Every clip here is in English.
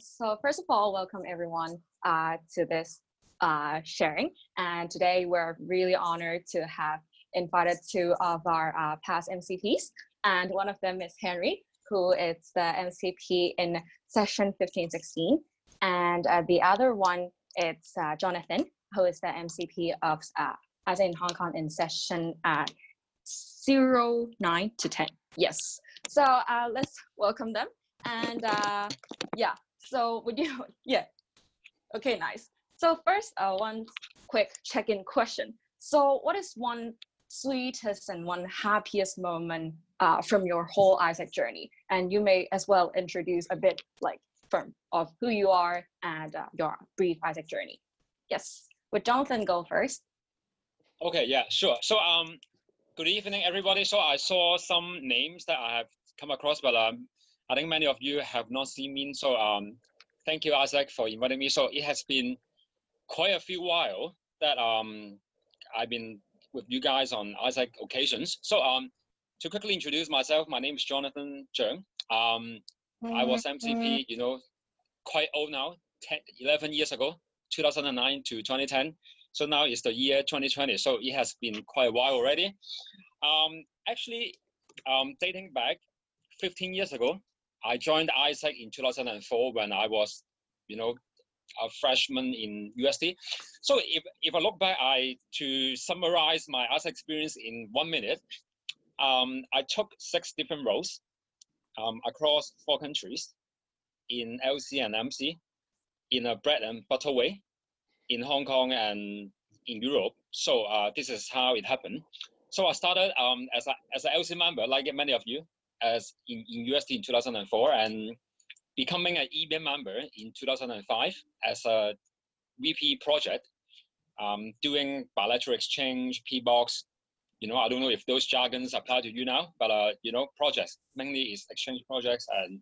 so first of all, welcome everyone uh, to this uh, sharing. And today we're really honored to have invited two of our uh, past MCPs. And one of them is Henry, who is the MCP in session 1516. And uh, the other one is uh, Jonathan, who is the MCP of uh, as in Hong Kong in session uh, 09 to 10. Yes. So let's welcome them. And uh, yeah, so would you, yeah. Okay, nice. So first, uh, one quick check-in question. So what is one sweetest and one happiest moment uh, from your whole AIESEC journey? And you may as well introduce a bit like from of who you are and uh, your brief AIESEC journey. Yes, would Jonathan go first? Okay, yeah, sure. So um, good evening, everybody. So I saw some names that I have come across, but um, I think many of you have not seen me. So um, thank you, AIESEC, for inviting me. So it has been quite a few while that um, I've been with you guys on AIESEC occasions. So um, to quickly introduce myself, my name is Jonathan Zheng. Um, I was MCP, you know, quite old now, 10, 11 years ago, 2009 to 2010. So now it's the year 2020. So it has been quite a while already. Um, actually, um, dating back 15 years ago, I joined AIESEC in 2004 when I was, you know, a freshman in UST. So if, if I look back, I to summarize my AIESEC experience in one minute, um, I took six different roles um, across four countries in LC and MC in a bread and butter way in Hong Kong and in Europe. So uh, this is how it happened. So I started um, as a as an LC member, like many of you, as in, in UST in 2004, and becoming an EBM member in 2005 as a VP project, um, doing bilateral exchange, PBOX. You know, I don't know if those jargons apply to you now, but uh, you know, projects mainly is exchange projects and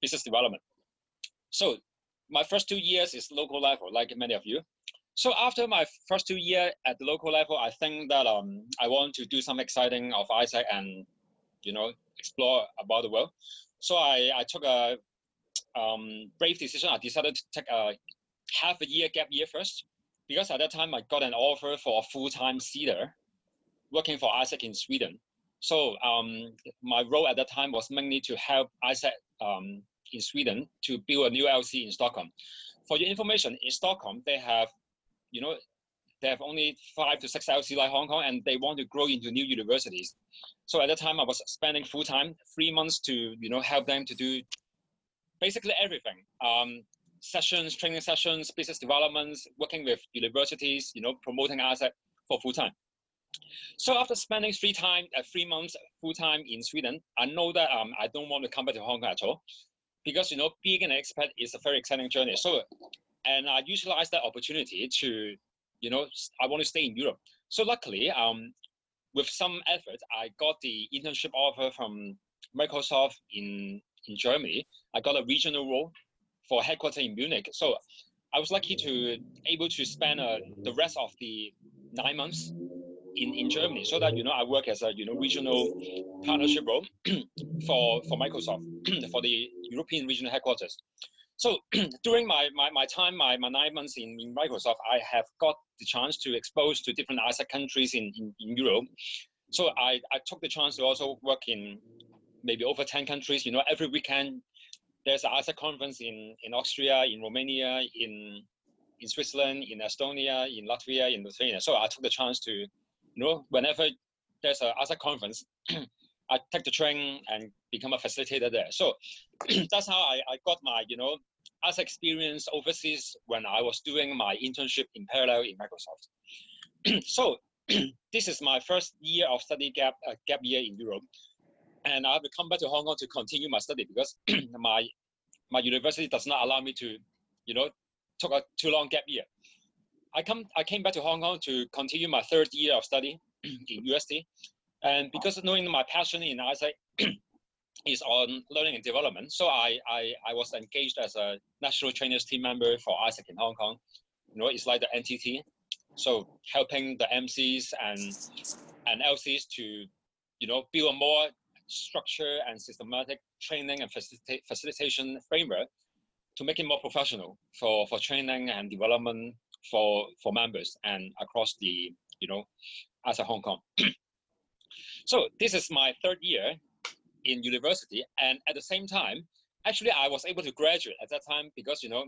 business development. So my first two years is local level, like many of you. So after my first two year at the local level, I think that um, I want to do some exciting of AIESEC and, you know, explore about the world. So I, I took a um, brave decision. I decided to take a half a year gap year first, because at that time I got an offer for a full-time CEDAR working for AIESEC in Sweden. So um, my role at that time was mainly to help AIESEC um, in Sweden to build a new LC in Stockholm. For your information, in Stockholm, they have you know, they have only five to six LC like Hong Kong, and they want to grow into new universities. So at that time, I was spending full time, three months to you know help them to do basically everything. Um, sessions, training sessions, business developments, working with universities, you know, promoting AIESEC for full time. So after spending three time, uh, three months full time in Sweden, I know that um, I don't want to come back to Hong Kong at all, because you know being an expat is a very exciting journey. So and I utilized that opportunity to, you know, I want to stay in Europe. So luckily, um, with some effort, I got the internship offer from Microsoft in in Germany. I got a regional role for headquarters in Munich. So I was lucky to able to spend uh, the rest of the nine months in, in Germany, so that you know I work as a you know regional partnership role for for Microsoft for the European regional headquarters. So during my, my, my time, my, my nine months in, in Microsoft, I have got the chance to expose to different AIESEC countries in, in, in Europe. So I, I took the chance to also work in maybe over 10 countries. You know, every weekend there's an AIESEC conference in, in Austria, in Romania, in, in Switzerland, in Estonia, in Latvia, in Lithuania. So I took the chance to, you know, whenever there's an AIESEC conference, I take the train and become a facilitator there. So that's how I, I got my, you know, as experience overseas when I was doing my internship in parallel in Microsoft. so this is my first year of study gap uh, gap year in Europe, and I have to come back to Hong Kong to continue my study because my my university does not allow me to, you know, took a too long gap year. I come I came back to Hong Kong to continue my third year of study in UST, and because knowing my passion in AIESEC is on learning and development, so I, I, I was engaged as a national trainers team member for AIESEC in Hong Kong. You know, it's like the NTT. So helping the MCs and and LCs to, you know, build a more structure and systematic training and facilita facilitation framework to make it more professional for for training and development for for members and across the you know as a Hong Kong. so this is my third year in university, and at the same time, actually I was able to graduate at that time because you know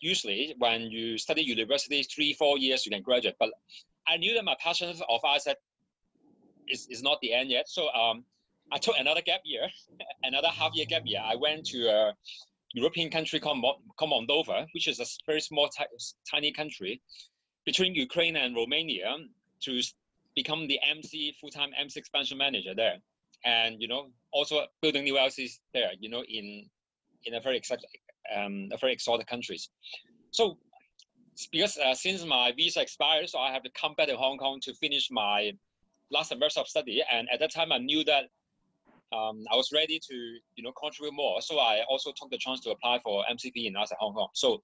usually when you study university three four years you can graduate, but I knew that my passion of AIESEC is, is not the end yet. So um, I took another gap year, another half year gap year. I went to a European country called Moldova, which is a very small, tiny country between Ukraine and Romania to become the MC full-time MC expansion manager there, and you know also building new LCs there. You know in in a very exotic, um, a very exotic countries. So because uh, since my visa expired, so I have to come back to Hong Kong to finish my last semester of study. And at that time, I knew that um, I was ready to you know contribute more. So I also took the chance to apply for MCP in AIESEC Hong Kong. So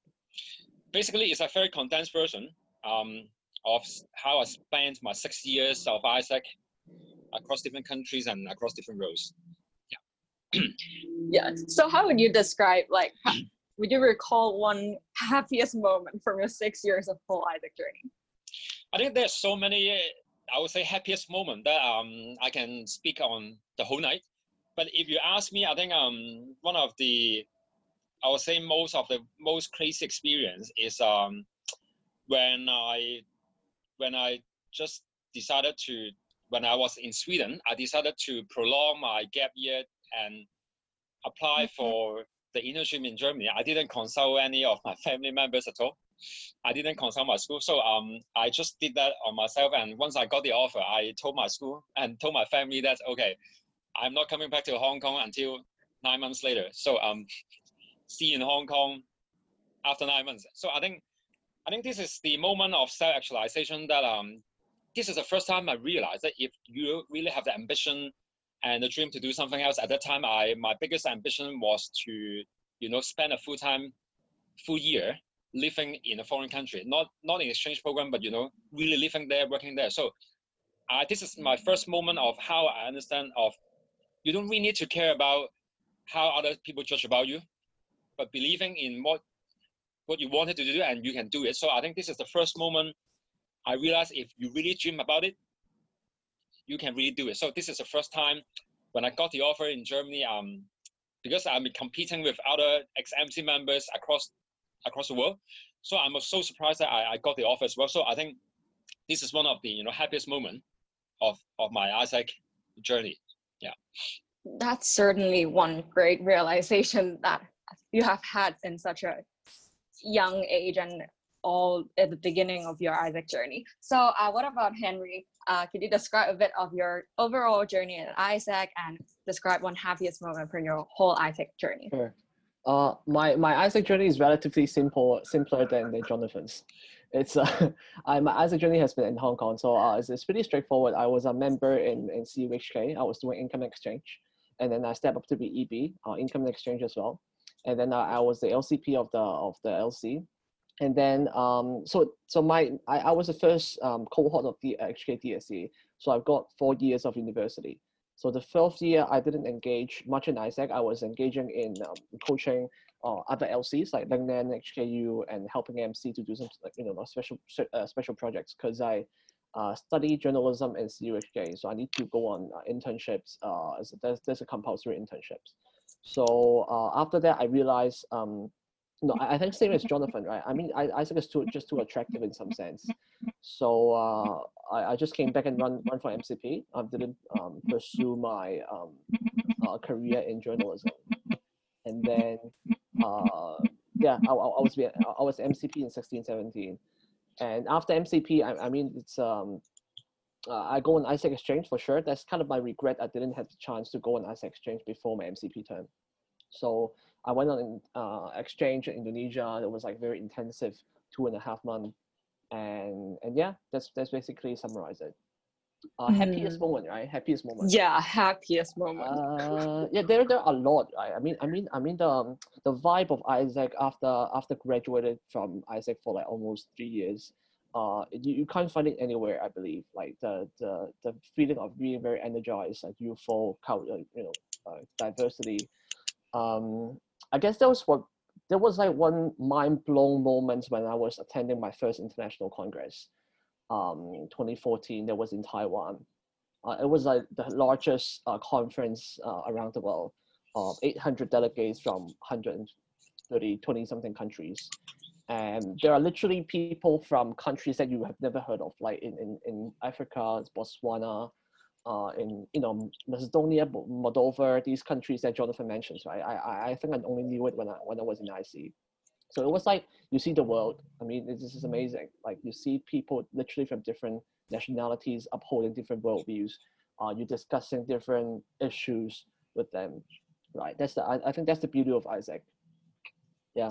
basically, it's a very condensed version um, of how I spent my six years of AIESEC across different countries and across different roles. Yeah. yeah. So how would you describe like? would you recall one happiest moment from your six years of full AIESEC journey? I think there's so many I would say happiest moment that um I can speak on the whole night. But if you ask me, I think um one of the I would say most of the most crazy experience is um when I when I just decided to when I was in Sweden, I decided to prolong my gap year and apply mm-hmm. for the internship in Germany. I didn't consult any of my family members at all. I didn't consult my school, so um, I just did that on myself. And once I got the offer, I told my school and told my family that okay, I'm not coming back to Hong Kong until nine months later. So um, see you in Hong Kong after nine months. So I think I think this is the moment of self-actualization that um, this is the first time I realized that if you really have the ambition and the dream to do something else, at that time I my biggest ambition was to you know spend a full time full year living in a foreign country, not not in exchange program, but you know, really living there, working there. So uh, this is my first moment of how I understand of you don't really need to care about how other people judge about you, but believing in what what you wanted to do and you can do it. So I think this is the first moment I realized if you really dream about it, you can really do it. So this is the first time when I got the offer in Germany, um, because I'm competing with other ex-MC members across across the world. So I'm so surprised that I, I got the offer as well. So I think this is one of the you know happiest moment of of my AIESEC journey. Yeah. That's certainly one great realization that you have had in such a young age and all at the beginning of your AIESEC journey. So uh, what about Henry? Uh, could you describe a bit of your overall journey at AIESEC and describe one happiest moment from your whole AIESEC journey? Sure. Uh, my my AIESEC journey is relatively simple, simpler than, than Jonathan's. It's uh, my AIESEC journey has been in Hong Kong, so uh, it's, it's pretty straightforward. I was a member in in CUHK. I was doing income exchange, and then I stepped up to be EB, uh, income exchange as well, and then uh, I was the LCP of the of the LC, and then um so so my I, I was the first um, cohort of the HKDSE, so I've got four years of university. So the first year, I didn't engage much in AIESEC. I was engaging in um, coaching uh, other LCs like Lingnan, HKU, and helping MC to do some you know special uh, special projects because I uh, study journalism in CUHK, so I need to go on uh, internships. Uh, there's, there's a compulsory internships. So uh, after that, I realized um, no, I, think same as Jonathan, right? I mean, I, AIESEC is too, just too attractive in some sense. So uh, I, I just came back and run run for MCP. I didn't um, pursue my um, uh, career in journalism, and then uh, yeah, I, I, was I was MCP in 16, 17, and after MCP, I, I mean, it's um, uh, I go on AIESEC exchange for sure. That's kind of my regret. I didn't have the chance to go on AIESEC exchange before my MCP term. So I went on uh, exchange in Indonesia. It was like very intensive, two and a half month, and and yeah, that's that's basically summarize it. Uh, happiest mm. moment, right? Happiest moment. Yeah, happiest moment. Uh, yeah, there there are a lot. Right? I mean, I mean, I mean the um, the vibe of AIESEC after after graduated from AIESEC for like almost three years. Uh, you, you can't find it anywhere. I believe like the the the feeling of being very energized, like youthful, you know, uh, diversity. Um, I guess that was what there was like one mind blown moment when I was attending my first international congress, um, 2014. That was in Taiwan. Uh, it was like the largest uh, conference uh, around the world. Uh, 800 delegates from 130, 20 something countries. And there are literally people from countries that you have never heard of, like in, in, in Africa, Botswana, uh, in you know Macedonia, Moldova, these countries that Jonathan mentions, right? I I think I only knew it when I when I was in IC. So it was like you see the world. I mean, this is amazing. Like you see people literally from different nationalities upholding different worldviews. Uh, you're discussing different issues with them, right? That's the I, I think that's the beauty of AIESEC. Yeah.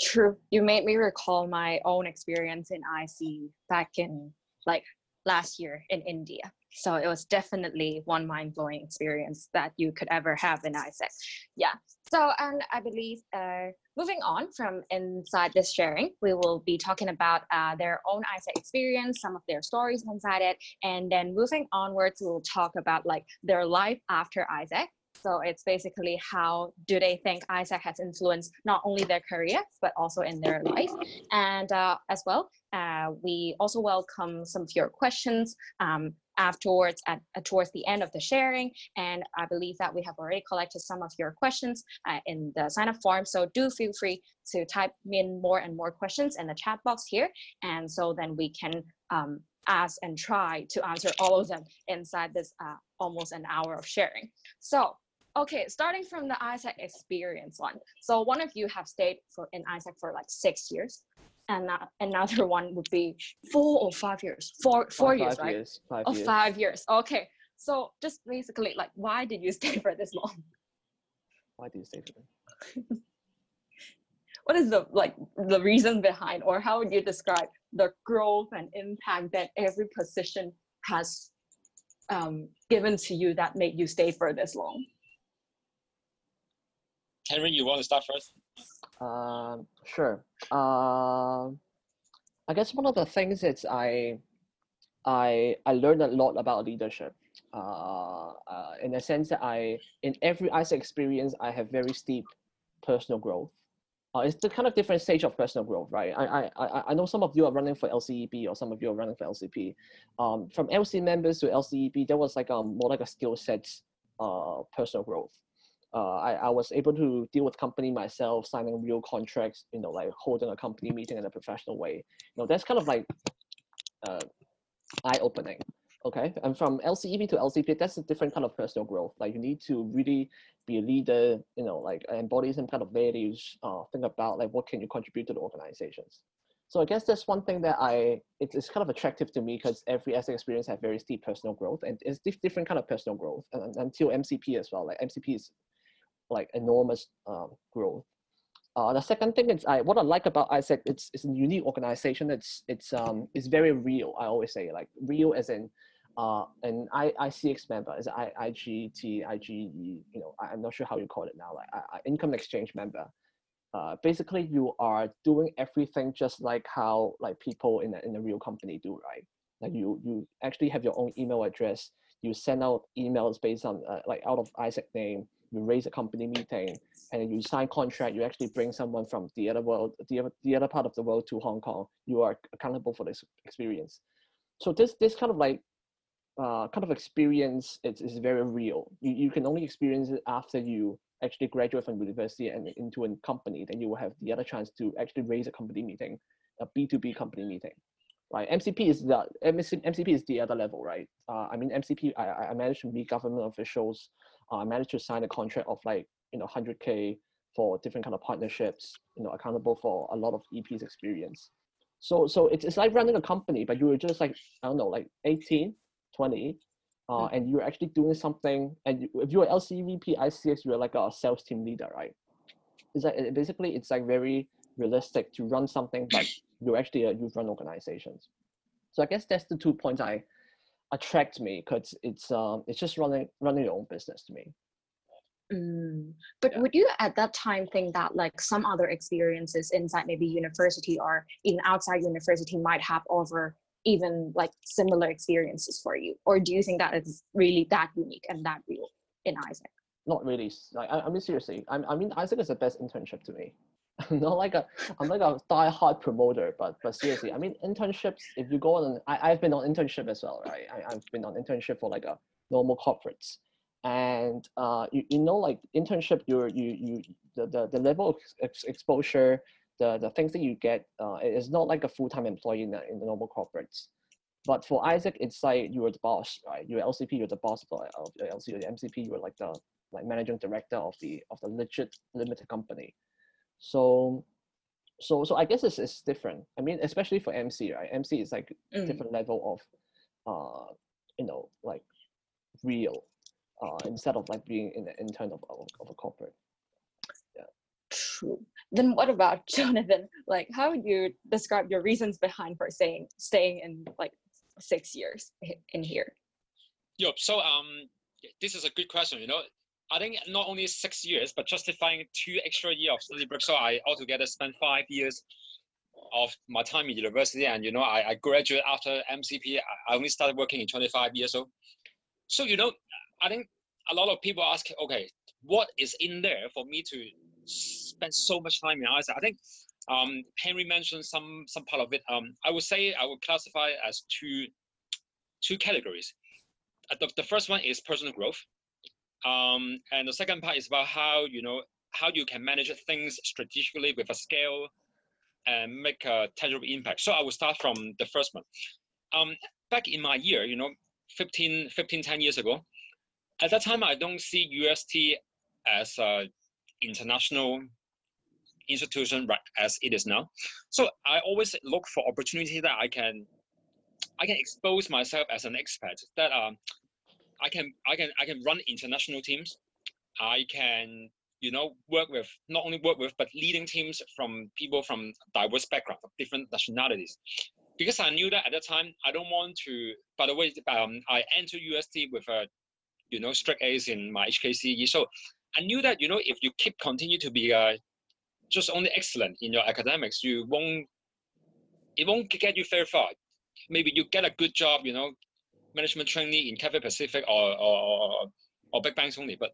True. You made me recall my own experience in IC back in like last year in India. So it was definitely one mind blowing experience that you could ever have in AIESEC. Yeah. So, and I believe uh, moving on from inside this sharing, we will be talking about uh, their own AIESEC experience, some of their stories inside it, and then moving onwards, we'll talk about like their life after AIESEC. So it's basically how do they think AIESEC has influenced not only their career, but also in their life. And uh, as well, uh, we also welcome some of your questions um, afterwards at, at, towards the end of the sharing. And I believe that we have already collected some of your questions uh, in the sign up form. So do feel free to type in more and more questions in the chat box here. And so then we can um, ask and try to answer all of them inside this uh, almost an hour of sharing. So okay, starting from the AIESEC experience one. So one of you have stayed for in AIESEC for like six years, and uh, another one would be four or five years. Four four years, five right? Years, five oh, years. five years. Okay. So just basically, like, why did you stay for this long? Why did you stay for them? what is the like the reason behind, or how would you describe the growth and impact that every position has um, given to you that made you stay for this long? Henry, you want to start first? Um, sure. Um, I guess one of the things is I, I, I learned a lot about leadership. Uh, uh, in the sense that I, in every AIESEC experience, I have very steep personal growth. Uh, it's the kind of different stage of personal growth, right? I, I, I know some of you are running for LCEP or some of you are running for LCP. Um, from LC members to LCEP, there was like um, more like a skill set uh, personal growth uh, I, I was able to deal with company myself, signing real contracts, you know, like holding a company meeting in a professional way. You know, that's kind of like uh, eye-opening. Okay, and from LCEP to LCP, that's a different kind of personal growth. Like you need to really be a leader, you know, like embody some kind of values. Uh, think about like what can you contribute to the organizations. So I guess that's one thing that I it's, it's kind of attractive to me because every AIESEC experience have very steep personal growth and it's different kind of personal growth and until MCP as well. Like MCP is like enormous um, growth. Uh, the second thing is I what I like about AIESEC it's it's a unique organization. It's it's um it's very real. I always say like real as in uh an I ICX member is I IGT IGE you know I, am not sure how you call it now like I, I income exchange member. Uh, basically you are doing everything just like how like people in a, in a real company do right like you you actually have your own email address you send out emails based on uh, like out of AIESEC name you raise a company meeting and you sign contract you actually bring someone from the other world the other, the other part of the world to hong kong you are accountable for this experience. So this this kind of like uh, kind of experience is, is very real. You, you can only experience it after you actually graduate from university and into a company then you will have the other chance to actually raise a company meeting a b2b company meeting right? Mcp is the mcp is the other level right? Uh, i mean mcp I, I managed to meet government officials I managed to sign a contract of like you know 100k for different kind of partnerships. You know, accountable for a lot of EP's experience. So so it's it's like running a company, but you were just like I don't know, like 18, 20, uh, mm. and you're actually doing something. And you, if you're LCVP, ICS, you're like a sales team leader, right? It's like basically it's like very realistic to run something, but you're actually a youth run organizations. So I guess that's the two points I attract me because it's um it's just running running your own business to me. Mm. But yeah. would you at that time think that like some other experiences inside maybe university or even outside university might have over even like similar experiences for you? Or do you think that is really that unique and that real in AIESEC not really. Like I, I mean, seriously, I, I mean, AIESEC is the best internship to me. I'm not like a, I'm like a die-hard promoter, but but seriously, I mean, internships. If you go on, I I've been on internship as well, right? I, I've been on internship for like a normal corporates, and uh, you, you know, like internship, you're you you the the, the level of ex- exposure, the the things that you get, uh, is not like a full-time employee in the, in the normal corporates. But for AIESEC, it's like you were the boss, right? You're LCP, you're the boss of the of the LC, the MCP, you're like the like managing director of the of the legit limited company. So, so so I guess it's, it's different. I mean, especially for MC, right? MC is like Mm. different level of, uh, you know, like real, uh, instead of like being in the intern of, of, of a corporate. Yeah. True. Then what about Jonathan? Like, how would you describe your reasons behind for staying staying in like six years in here? Yep. So um, this is a good question. You know, I think not only six years, but justifying two extra year of study break. So I altogether spent five years of my time in university, and you know, I, I graduated after MCP. I- only started working in 25 years old. So you know, I think a lot of people ask, okay, what is in there for me to spend so much time in AIESEC? I think um, Henry mentioned some some part of it. Um, I would say I would classify as two two categories uh, the, the first one is personal growth um, and the second part is about how you know how you can manage things strategically with a scale and make a tangible impact. So i will start from the first one. Um, back in my year you know 15 15 10 years ago at that time i don't see ust as a international institution right as it is now. So i always look for opportunity that i can I can expose myself as an expert that um I can I can I can run international teams. I can you know work with not only work with but leading teams from people from diverse backgrounds different nationalities. Because I knew that at that time I don't want to. By the way, um, I entered UST with a you know strict A's in my HKCE. So I knew that you know if you keep continue to be uh, just only excellent in your academics, you won't it won't get you very far maybe you get a good job, you know, management trainee in Cathay Pacific or, or, or, big banks only, but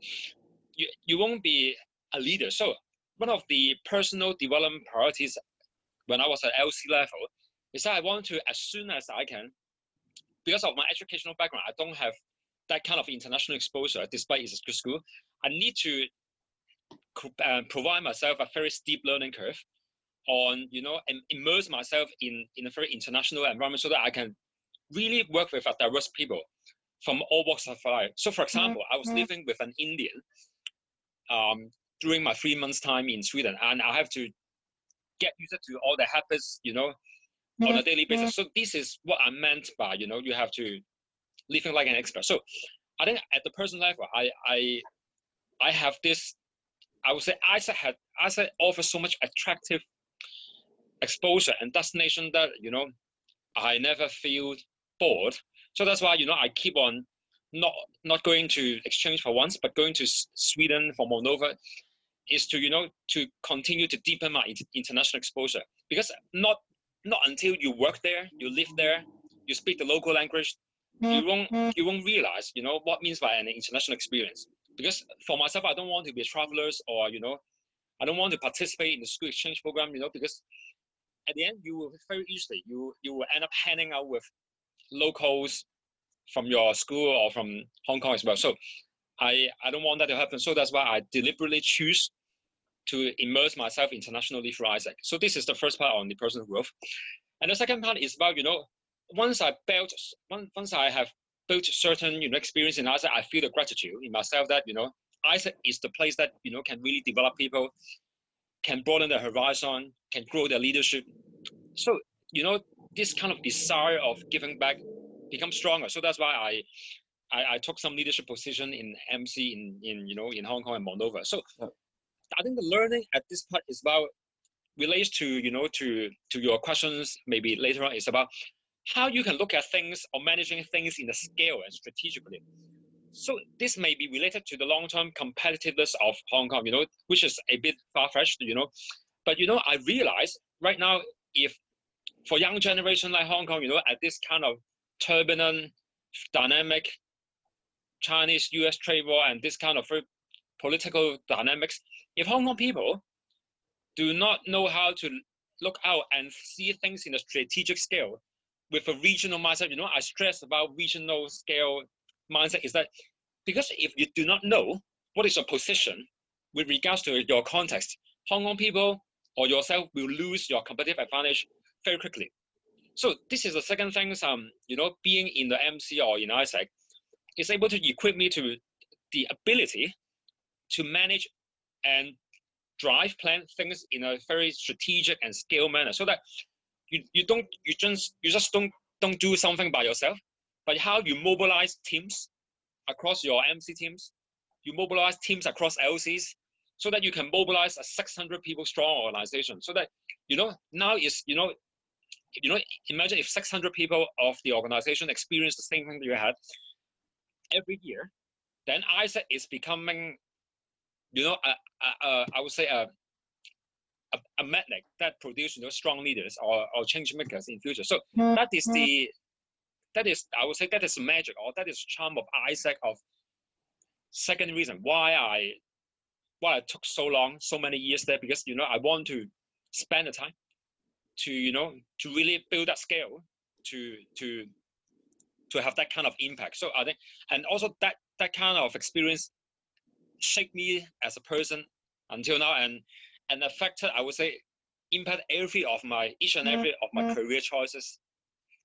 you, you won't be a leader. So one of the personal development priorities when I was at LC level is that I want to, as soon as I can, because of my educational background, I don't have that kind of international exposure, despite it's a good school. I need to uh, provide myself a very steep learning curve on you know and immerse myself in in a very international environment so that I can really work with a diverse people from all walks of life. So for example, I was living with an Indian um, during my three months time in Sweden and I have to get used to all the habits, you know, on a daily basis. So this is what I meant by, you know, you have to living like an expert. So I think at the personal level, I I I have this I would say AIESEC had AIESEC offers so much attractive exposure and destination that you know I never feel bored. So that's why you know I keep on not not going to exchange for once, but going to S- Sweden for Moldova is to you know to continue to deepen my international exposure because not not until you work there, you live there, you speak the local language, you won't mm-hmm. you won't realize you know what means by an international experience. Because for myself, I don't want to be travelers or you know I don't want to participate in the school exchange program, you know, because at the end you will very easily you you will end up hanging out with locals from your school or from Hong Kong as well. So I I don't want that to happen. So that's why I deliberately choose to immerse myself internationally through AIESEC. So this is the first part on the personal growth, and the second part is about you know once I built once I have built certain you know experience in AIESEC, I feel the gratitude in myself that you know AIESEC is the place that you know can really develop people, can broaden their horizon, can grow their leadership. So you know this kind of desire of giving back becomes stronger. So that's why I. I, I took some leadership position in MC in, in you know in Hong Kong and Moldova. So. I think the learning at this part is about relates to you know to to your questions maybe later on is about how you can look at things or managing things in a scale and strategically. So this may be related to the long-term competitiveness of Hong Kong, you know, which is a bit far-fetched, you know. But you know, I realize right now, if for young generation like Hong Kong, you know, at this kind of turbulent, dynamic Chinese-U.S. trade war and this kind of political dynamics. If Hong Kong people do not know how to look out and see things in a strategic scale with a regional mindset, you know, I stress about regional scale mindset is that because if you do not know what is your position with regards to your context, Hong Kong people or yourself will lose your competitive advantage very quickly. So this is the second thing. Um, you know, being in the MC or in AIESEC is able to equip me to the ability to manage and drive plan things in a very strategic and scale manner, so that you, you don't you just you just don't don't do something by yourself, but how you mobilize teams across your MC teams, you mobilize teams across LCs, so that you can mobilize a 600 people strong organization. So that you know now is you know you know, imagine if 600 people of the organization experience the same thing you had every year, then AIESEC is becoming, you know, a, a, a, I would say a, a, a magnet that produces you know, strong leaders or, or change makers in future. So mm-hmm. that is the, that is, I would say that is magic or that is charm of AIESEC of second reason why I, why I took so long, so many years there, because, you know, I want to spend the time to you know to really build that scale to to to have that kind of impact. So i think and also that that kind of experience shaped me as a person until now. And and affected i would say impact every of my each and every of my career choices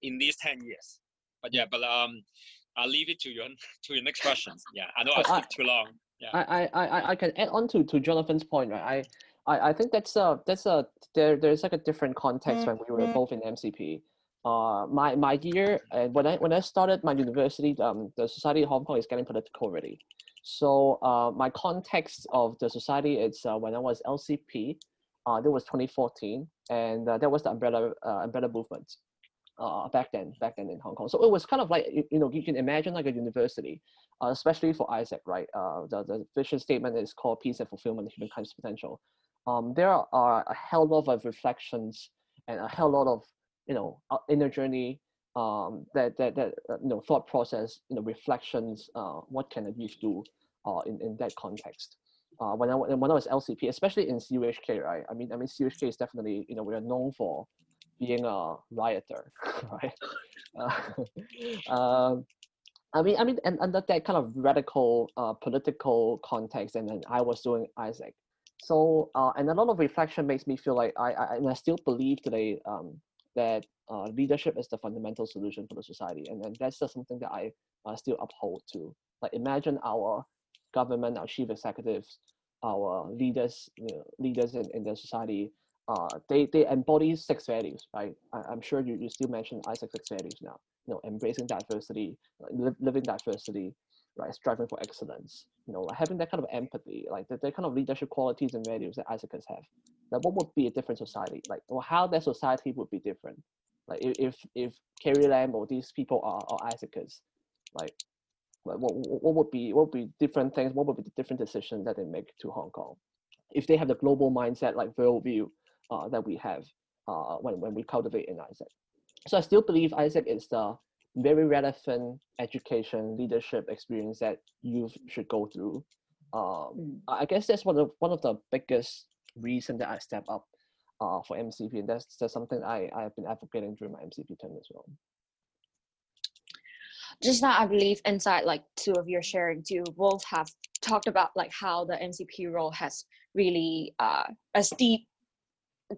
in these 10 years. But yeah but um i'll leave it to you to your next questions yeah i know i speak too long. Yeah. I, I i i can add on to to jonathan's point right? I I, I think that's a that's a there there's like a different context when we were Mm-hmm. both in MCP. Uh, my my year and when I when I started my university, um, the Society of Hong Kong is getting political already. So uh, my context of the society is uh, when I was LCP, uh, that was 2014, and uh, that was the umbrella uh, umbrella movement. Uh, back then, back then in Hong Kong, so it was kind of like you, you know you can imagine like a university, uh, especially for AIESEC, right? Uh, the the vision statement is called Peace and Fulfillment of Humankind's Potential um, there are a hell lot of reflections and a hell lot of you know uh, inner journey um, that that that uh, you know thought process you know reflections uh, what can a youth do uh, in in that context. Uh, when I when I was LCP especially in CUHK right? I mean I mean CUHK is definitely you know we are known for being a rioter right? Uh, um, I mean, I mean, and under that kind of radical uh, political context, and then I was doing AIESEC, so uh, and a lot of reflection makes me feel like I, I and I still believe today um, that uh, leadership is the fundamental solution for the society, and, and that's just something that I uh, still uphold to. Like imagine our government, our chief executives, our leaders, you know, leaders in, in the society. Uh, they they embody six values, right? I, I'm sure you, you still mention AIESEC six values now. You know, embracing diversity, li- living diversity, right? Striving for excellence, you know, like having that kind of empathy, like the, the kind of leadership qualities and values that AIESECers have. Like what would be a different society? Like or how that society would be different. Like if if, Carrie Lam or these people are, are AIESECers, like what, what, what would be what would be different things, what would be the different decisions that they make to Hong Kong? If they have the global mindset like worldview uh, that we have uh, when, when we cultivate in AIESEC. So I still believe AIESEC is the very relevant education leadership experience that youth should go through. Um, I guess that's one of one of the biggest reason that I step up uh, for MCP, and that's that's something I I have been advocating during my MCP term as well. just now i believe inside like two of your sharing you both have talked about like how the mcp role has really uh, a steep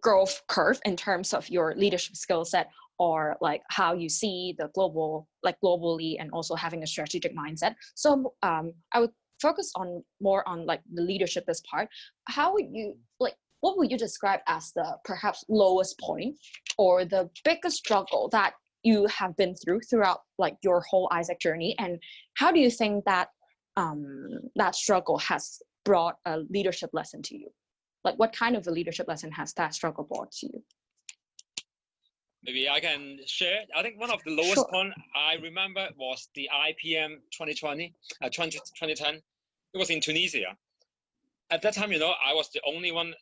growth curve in terms of your leadership skill set or like how you see the global like globally and also having a strategic mindset. So um, i would focus on more on like the leadership this part. How would you like what would you describe as the perhaps lowest point or the biggest struggle that you have been through throughout like your whole AIESEC journey? And how do you think that um, that struggle has brought a leadership lesson to you? Like what kind of a leadership lesson has that struggle brought to you Maybe I can share. I think one of the lowest Sure. point I remember was the IPM 2020, uh, 20, 2010. It was in Tunisia. At that time, you know, I was the only one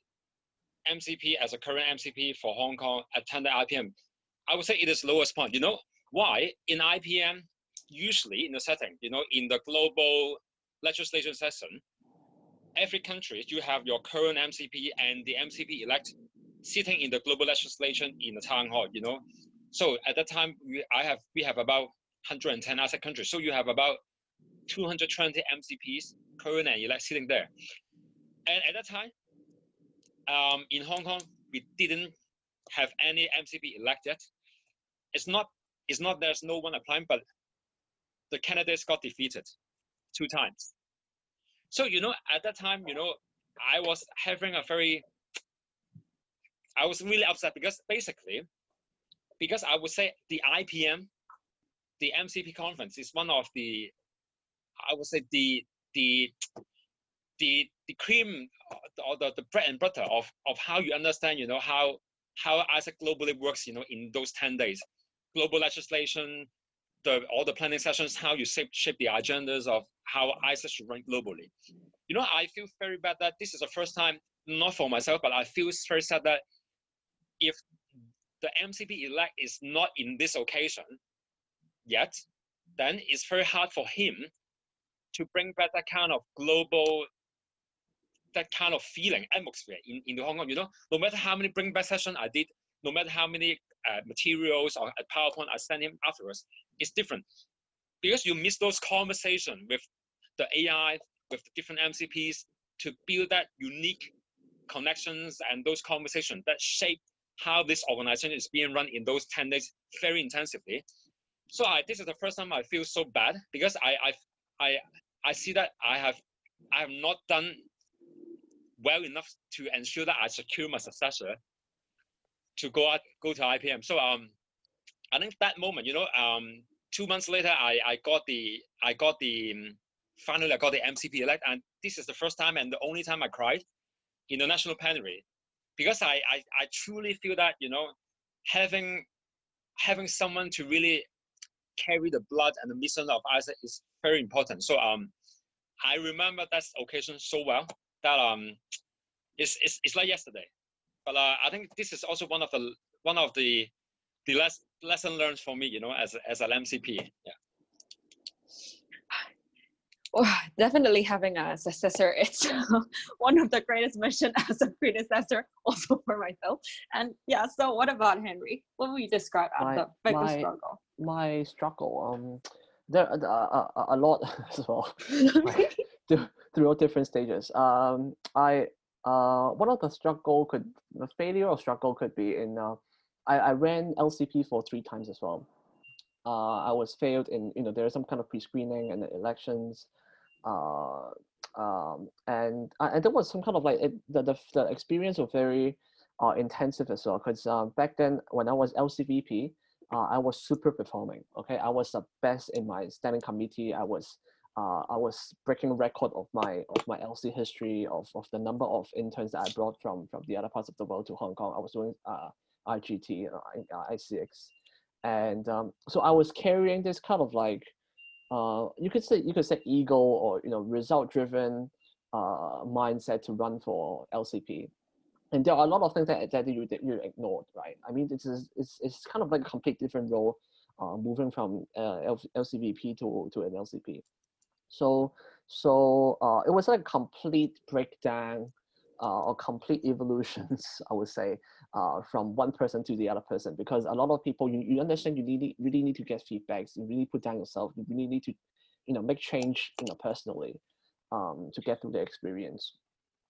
MCP as a current MCP for Hong Kong attend the IPM. I would say it is lowest point. You know why? In IPM, usually in the setting, you know, in the global legislation session, every country you have your current MCP and the MCP elect sitting in the global legislation in the town hall. You know, so at that time we I have we have about 110 AIESEC countries. So you have about 220 MCPs current and elect sitting there. And at that time, um, in Hong Kong, we didn't have any MCP elected. It's not it's not there's no one applying, but the candidates got defeated two times. So you know, at that time, you know, I was having a very I was really upset because basically, because I would say the IPM, the MCP conference is one of the, I would say the the the the cream or the, the bread and butter of of how you understand, you know, how how AIESEC globally works, you know, in those 10 days. Global legislation, the all the planning sessions, how you shape, shape the agendas of how AIESEC should run globally. You know, I feel very bad that this is the first time, not for myself, but I feel very sad that if the MCP elect is not in this occasion yet, then it's very hard for him to bring back that kind of global, that kind of feeling, atmosphere in, into Hong Kong. You know, no matter how many bring back sessions I did, no matter how many uh, materials or a PowerPoint I sent him afterwards, it's different. Because you miss those conversations with the AI, with the different MCPs to build that unique connections and those conversations that shape how this organization is being run in those 10 days very intensively. So I, this is the first time I feel so bad because I, I, I, I see that I have, I have not done well enough to ensure that I secure my successor to go out, go to IPM. So um, I think that moment, you know, um, two months later, I, I got the, I got the, um, finally I got the MCP elect, and this is the first time and the only time I cried in the national plenary because I, I I truly feel that you know having having someone to really carry the blood and the mission of AIESEC is very important. So um, I remember that occasion so well that um, it's it's, it's like yesterday. But uh, I think this is also one of the one of the the less lesson learned for me, you know, as as an MCP. Yeah oh, definitely having a successor it's one of the greatest mission as a predecessor also for myself and yeah so what about henry what would you describe as My- the biggest my- struggle My struggle, um, there are a, a, a lot as well. through- throughout different stages. Um, I uh, one of the struggle could the failure or struggle could be in uh, I, I ran LCP for three times as well. Uh, I was failed in you know there's some kind of pre-screening and the elections, uh, um, and uh, and there was some kind of like it, the, the the experience was very uh, intensive as well because um, back then when I was LCVP, uh, I was super performing. Okay, I was the best in my standing committee. I was uh, I was breaking record of my of my LC history of, of the number of interns that I brought from from the other parts of the world to Hong Kong. I was doing uh, IGT, uh, ICX, and um, so I was carrying this kind of like uh, you could say you could say ego or you know result driven uh, mindset to run for LCP. And there are a lot of things that, that you that you ignored, right? I mean, is it's, it's kind of like a complete different role, uh, moving from uh, LCVP to to an LCP. So so uh, it was like a complete breakdown or complete evolutions, I would say, uh, from one person to the other person. Because a lot of people, you, you understand, you really really need to get feedbacks. You really put down yourself. You really need to, you know, make change, you know, personally, um, to get through the experience.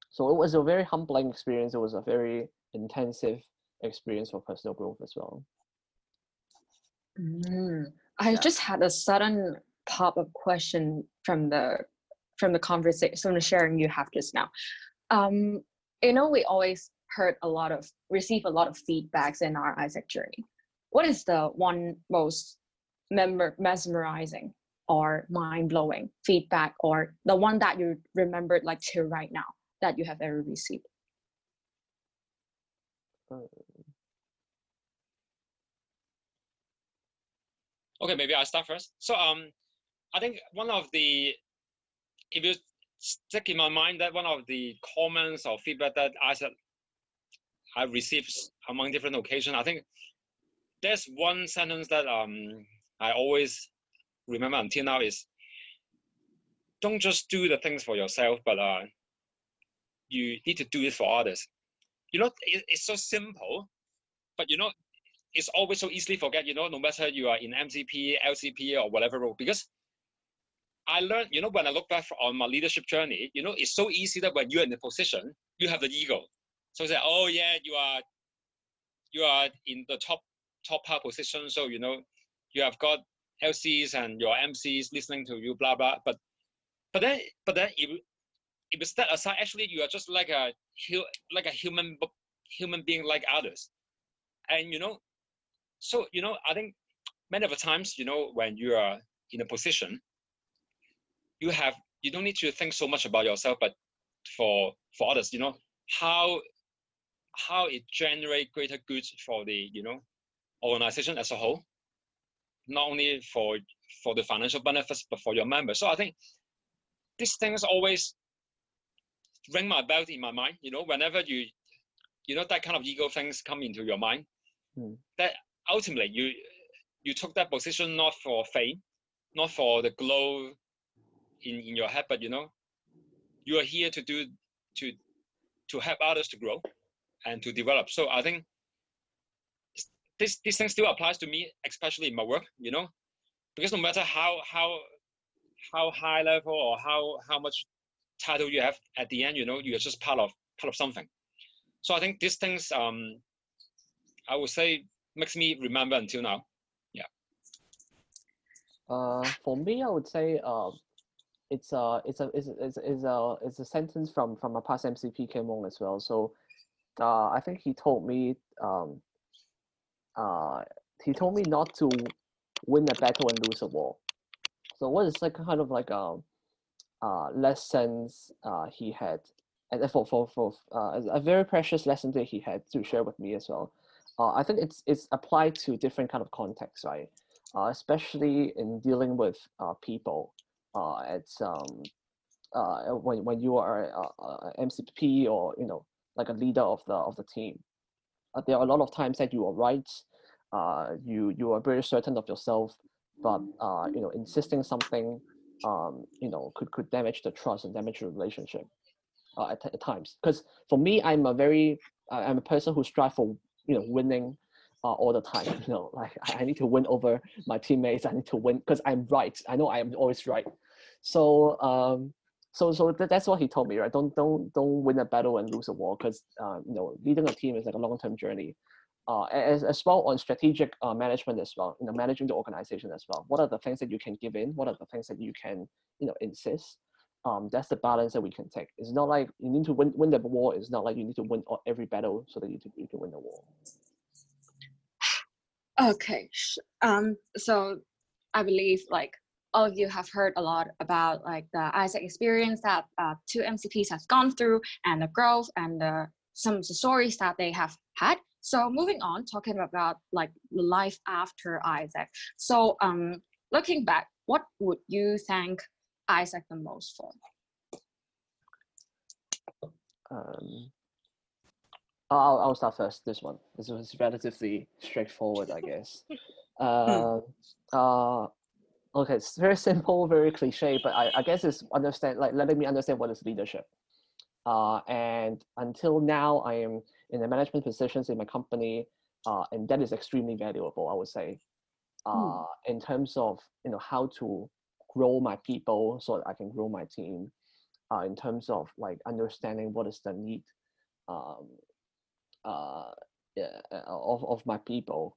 So it was a very humbling experience. It was a very intensive experience for personal growth as well. Mm. I Yeah. just had a sudden pop up question from the from the conversation from the sharing you have just now. Um, you know, we always heard a lot of receive a lot of feedbacks in our AIESEC journey. What is the one most member mesmerizing or mind blowing feedback or the one that you remembered like to right now that you have ever received? Okay, maybe I start first. So um, I think one of the, if you stick in my mind that one of the comments or feedback that I said I received among different occasions, I think there's one sentence that um I always remember until now is, don't just do the things for yourself, but uh, you need to do it for others. You know, it, it's so simple, but you know, it's always so easily forget. You know, no matter you are in MCP, LCP, or whatever role, because I learned, you know, when I look back on my leadership journey, you know, it's so easy that when you're in the position, you have the ego. So say, oh yeah, you are, you are in the top top power position, so you know, you have got LCs and your MCs listening to you, blah blah. But but then but then if if you step aside, actually you are just like a like a human human being like others, and you know, so you know, I think many of the times, you know, when you are in a position, you have you don't need to think so much about yourself, but for for others, you know, how how it generate greater goods for the you know organization as a whole not only for for the financial benefits but for your members so i think these things always ring my bell in my mind you know whenever you you know that kind of ego things come into your mind Hmm. that ultimately you you took that position not for fame not for the glow in in your head but you know you are here to do to to help others to grow and to develop. So i think this this thing still applies to me especially in my work you know because no matter how how how high level or how how much title you have at the end you know you're just part of part of something. So i think these things um i would say makes me remember until now. Yeah. Uh, for me, I would say uh, it's a it's a it's a, it's a, it's a it's a sentence from from a past MCP Kim Wong as well. So, uh, I think he told me um, uh, he told me not to win a battle and lose a war. So what is like kind of like a uh, lessons uh, he had, and for for for uh, a very precious lesson that he had to share with me as well. Uh, I think it's it's applied to different kind of contexts, right? Uh, especially in dealing with uh, people. Uh, it's um, uh, when when you are a, a MCP or you know like a leader of the of the team. Uh, there are a lot of times that you are right. Uh, you you are very certain of yourself, but uh, you know insisting something um, you know could could damage the trust and damage the relationship uh, at, at times. Because for me, I'm a very I'm a person who strive for you know winning uh, all the time. You know, like I need to win over my teammates. I need to win because I'm right. I know I am always right. So um, so so that, that's what he told me, right? Don't don't don't win a battle and lose a war because uh, you know leading a team is like a long term journey. Uh, as, as well on strategic uh, management as well, you know, managing the organization as well. What are the things that you can give in? What are the things that you can, you know, insist? Um, that's the balance that we can take. It's not like you need to win win the war. It's not like you need to win every battle so that you, you can win the war. Okay. Um, so I believe like all of you have heard a lot about like the AIESEC experience that uh, two MCPs has gone through and the growth and the, some of the stories that they have had. So moving on, talking about like life after AIESEC. So um, looking back, what would you thank AIESEC the most for? Um, I'll, I'll start first. This one. This was relatively straightforward, I guess. Uh, uh, okay, it's very simple, very cliche, but I, I guess it's understand like letting me understand what is leadership. Uh, and until now, I am in the management positions in my company, uh, and that is extremely valuable. I would say, uh, in terms of you know how to grow my people so that I can grow my team. Uh, in terms of like understanding what is the need um, uh, uh, of, of my people.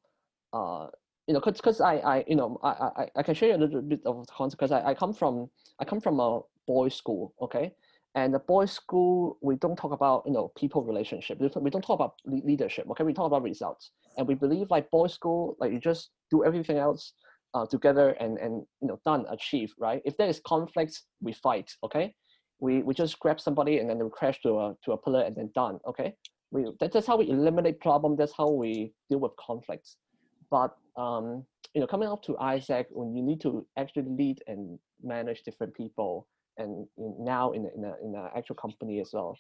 Uh, you know, cause, cause I, I, you know, I, I, I can show you a little bit of context because I, I come from, I come from a boys' school, okay, and the boys' school we don't talk about, you know, people relationship. We don't talk about leadership, okay. We talk about results, and we believe like boys' school, like you just do everything else uh, together and and you know done achieve right. If there is conflicts, we fight, okay. We we just grab somebody and then we crash to a to a pillar and then done, okay we that, that's how we eliminate problem that's how we deal with conflicts. But um, you know coming up to AIESEC when you need to actually lead and manage different people and now in in a in an actual company as well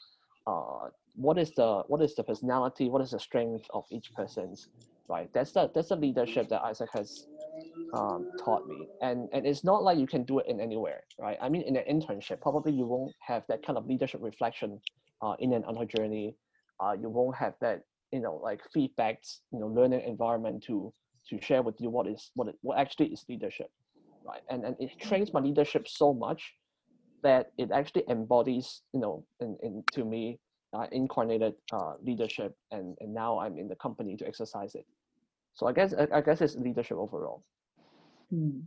uh, what is the what is the personality what is the strength of each person's right? That's the that's the leadership that AIESEC has um, taught me. And and it's not like you can do it in anywhere right? I mean in an internship probably you won't have that kind of leadership reflection uh, in and out journey, uh, you won't have that you know like feedbacks, you know, learning environment to to share with you what is what it, what actually is leadership, right? And and it trains my leadership so much that it actually embodies you know in, in to me uh, incarnated uh, leadership, and and now I'm in the company to exercise it. So I guess I, I guess it's leadership overall. Hmm.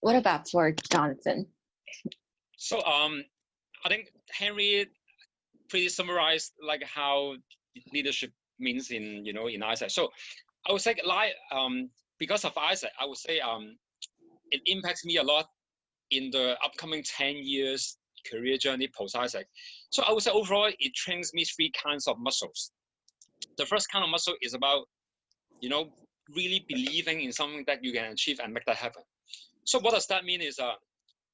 What about for Jonathan? So um, I think Henry pretty summarized like how leadership means in you know in AIESEC. So I would say like um because of AIESEC, I would say um it impacts me a lot in the upcoming 10 years career journey post AIESEC. So I would say overall it trains me three kinds of muscles. The first kind of muscle is about you know really believing in something that you can achieve and make that happen. So what does that mean is uh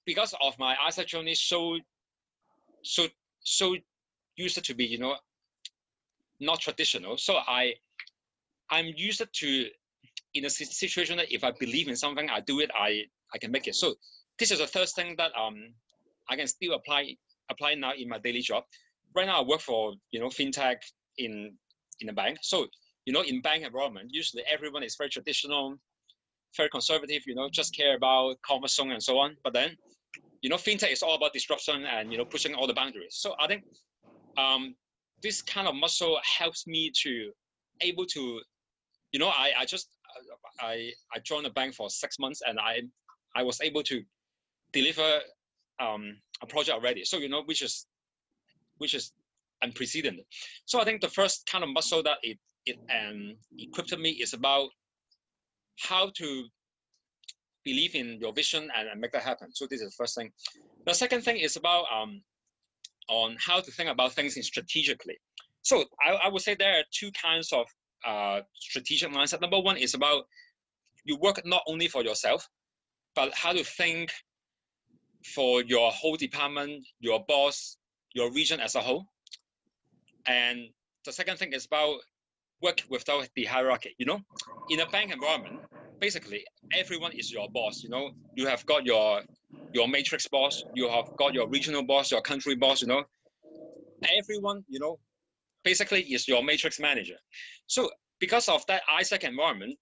because of my AIESEC journey so so so used to be you know not traditional. So i i'm used to in a situation that if i believe in something i do it i i can make it. So this is the first thing that um i can still apply apply now in my daily job. Right now i work for you know fintech in in a bank. So you know in bank environment usually everyone is very traditional very conservative you know just care about commerce and so on. But then you know fintech is all about disruption and you know pushing all the boundaries. So i think um, this kind of muscle helps me to able to, you know, I, I just, I, I joined the bank for six months and I, I was able to deliver um, a project already. So, you know, which is, which is unprecedented. So I think the first kind of muscle that it, it um, equipped me is about how to believe in your vision and, and, make that happen. So this is the first thing. The second thing is about um, on how to think about things strategically. So I, I would say there are two kinds of uh, strategic mindset. Number one is about you work not only for yourself, but how to think for your whole department, your boss, your region as a whole. And the second thing is about work without the hierarchy. You know, in a bank environment, basically everyone is your boss. You know, you have got your your matrix boss, you have got your regional boss, your country boss, you know. Everyone, you know, basically is your matrix manager. So because of that AIESEC environment,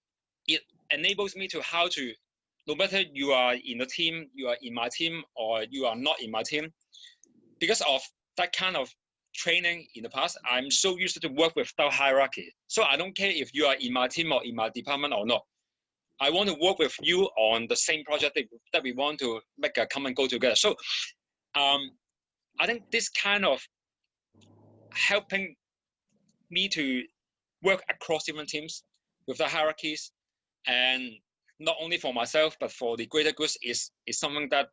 it enables me to how to, no matter you are in a team, you are in my team, or you are not in my team, because of that kind of training in the past, I'm so used to work without hierarchy. So I don't care if you are in my team or in my department or not. I want to work with you on the same project that, we want to make a common goal together. So um, I think this kind of helping me to work across different teams with the hierarchies and not only for myself but for the greater good is is something that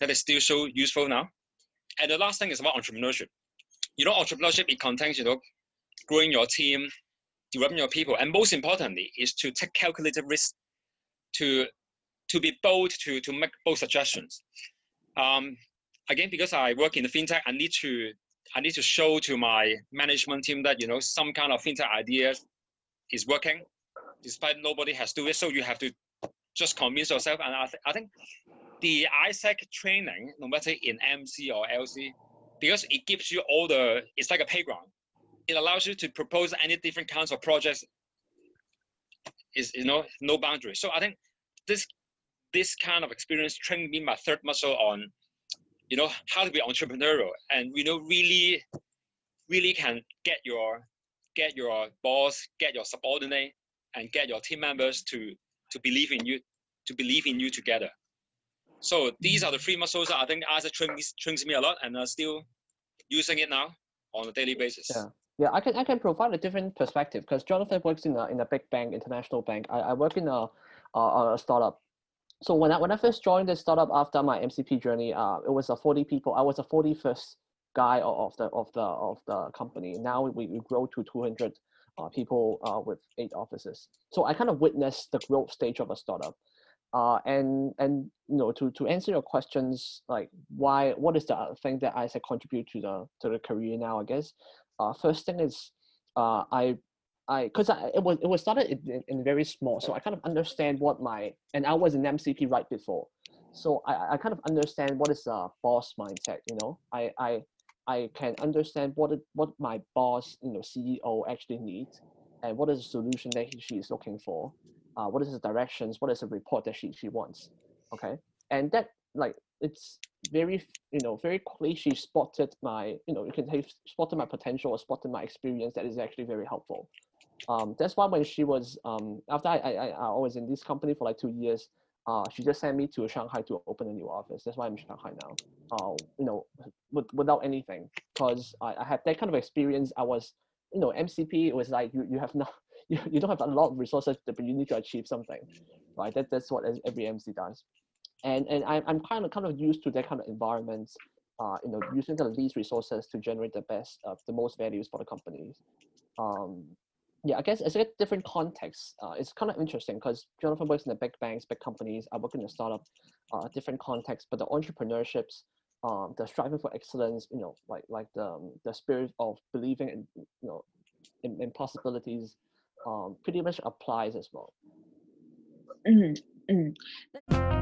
that is still so useful now. And the last thing is about entrepreneurship. You know, entrepreneurship it contains you know growing your team, developing your people, and most importantly is to take calculated risks to to be bold to to make bold suggestions. Um, again, because I work in the fintech, I need to I need to show to my management team that you know some kind of fintech idea is working, despite nobody has do it. So you have to just convince yourself. And I, th- I think the AIESEC training, no matter in MC or LC, because it gives you all the it's like a playground it allows you to propose any different kinds of projects is you know no boundary. So i think this this kind of experience trained me my third muscle on you know how to be entrepreneurial. And you know really really can get your get your boss get your subordinate and get your team members to to believe in you to believe in you together. So these are the three muscles that i think as a trains trains me a lot and i'm still using it now on a daily basis. Yeah yeah, I can I can provide a different perspective because Jonathan works in a in a big bank, international bank. I, I work in a, a, a startup. So when I when I first joined the startup after my MCP journey, uh, it was a forty people. I was a forty first guy of the of the of the company. Now we, we grow to two hundred uh, people uh, with eight offices. So I kind of witnessed the growth stage of a startup. Uh, and and you know to to answer your questions like why what is the thing that I said contribute to the to the career now I guess uh, first thing is uh, I I because it was it was started in, in, very small, so I kind of understand what my and I was in MCP right before, so I, I kind of understand what is a boss mindset. You know, I I I can understand what it, what my boss, you know, CEO actually needs, and what is the solution that he, she is looking for. Uh, what is the directions? What is the report that she she wants? Okay, and that like it's very you know very quickly spotted my you know you can say spotted my potential or spotted my experience that is actually very helpful. Um, that's why when she was um, after I, I I was in this company for like two years, uh, she just sent me to Shanghai to open a new office. That's why I'm in Shanghai now. Uh, you know, with, without anything, because I, I had that kind of experience. I was, you know, MCP. It was like you, you have not, you, you don't have a lot of resources, but you need to achieve something, right? That that's what every MC does, and and I'm I'm kind of kind of used to that kind of environment. Uh, you know, using the least resources to generate the best, uh, the most values for the companies. Um, yeah, I guess it's a different context. Uh, it's kind of interesting because Jonathan works in the big banks, big companies. I work in a startup, uh, different context. But the entrepreneurships, um, the striving for excellence, you know, like like the um, the spirit of believing in you know in, in possibilities, um, pretty much applies as well. Mm-hmm. Mm-hmm.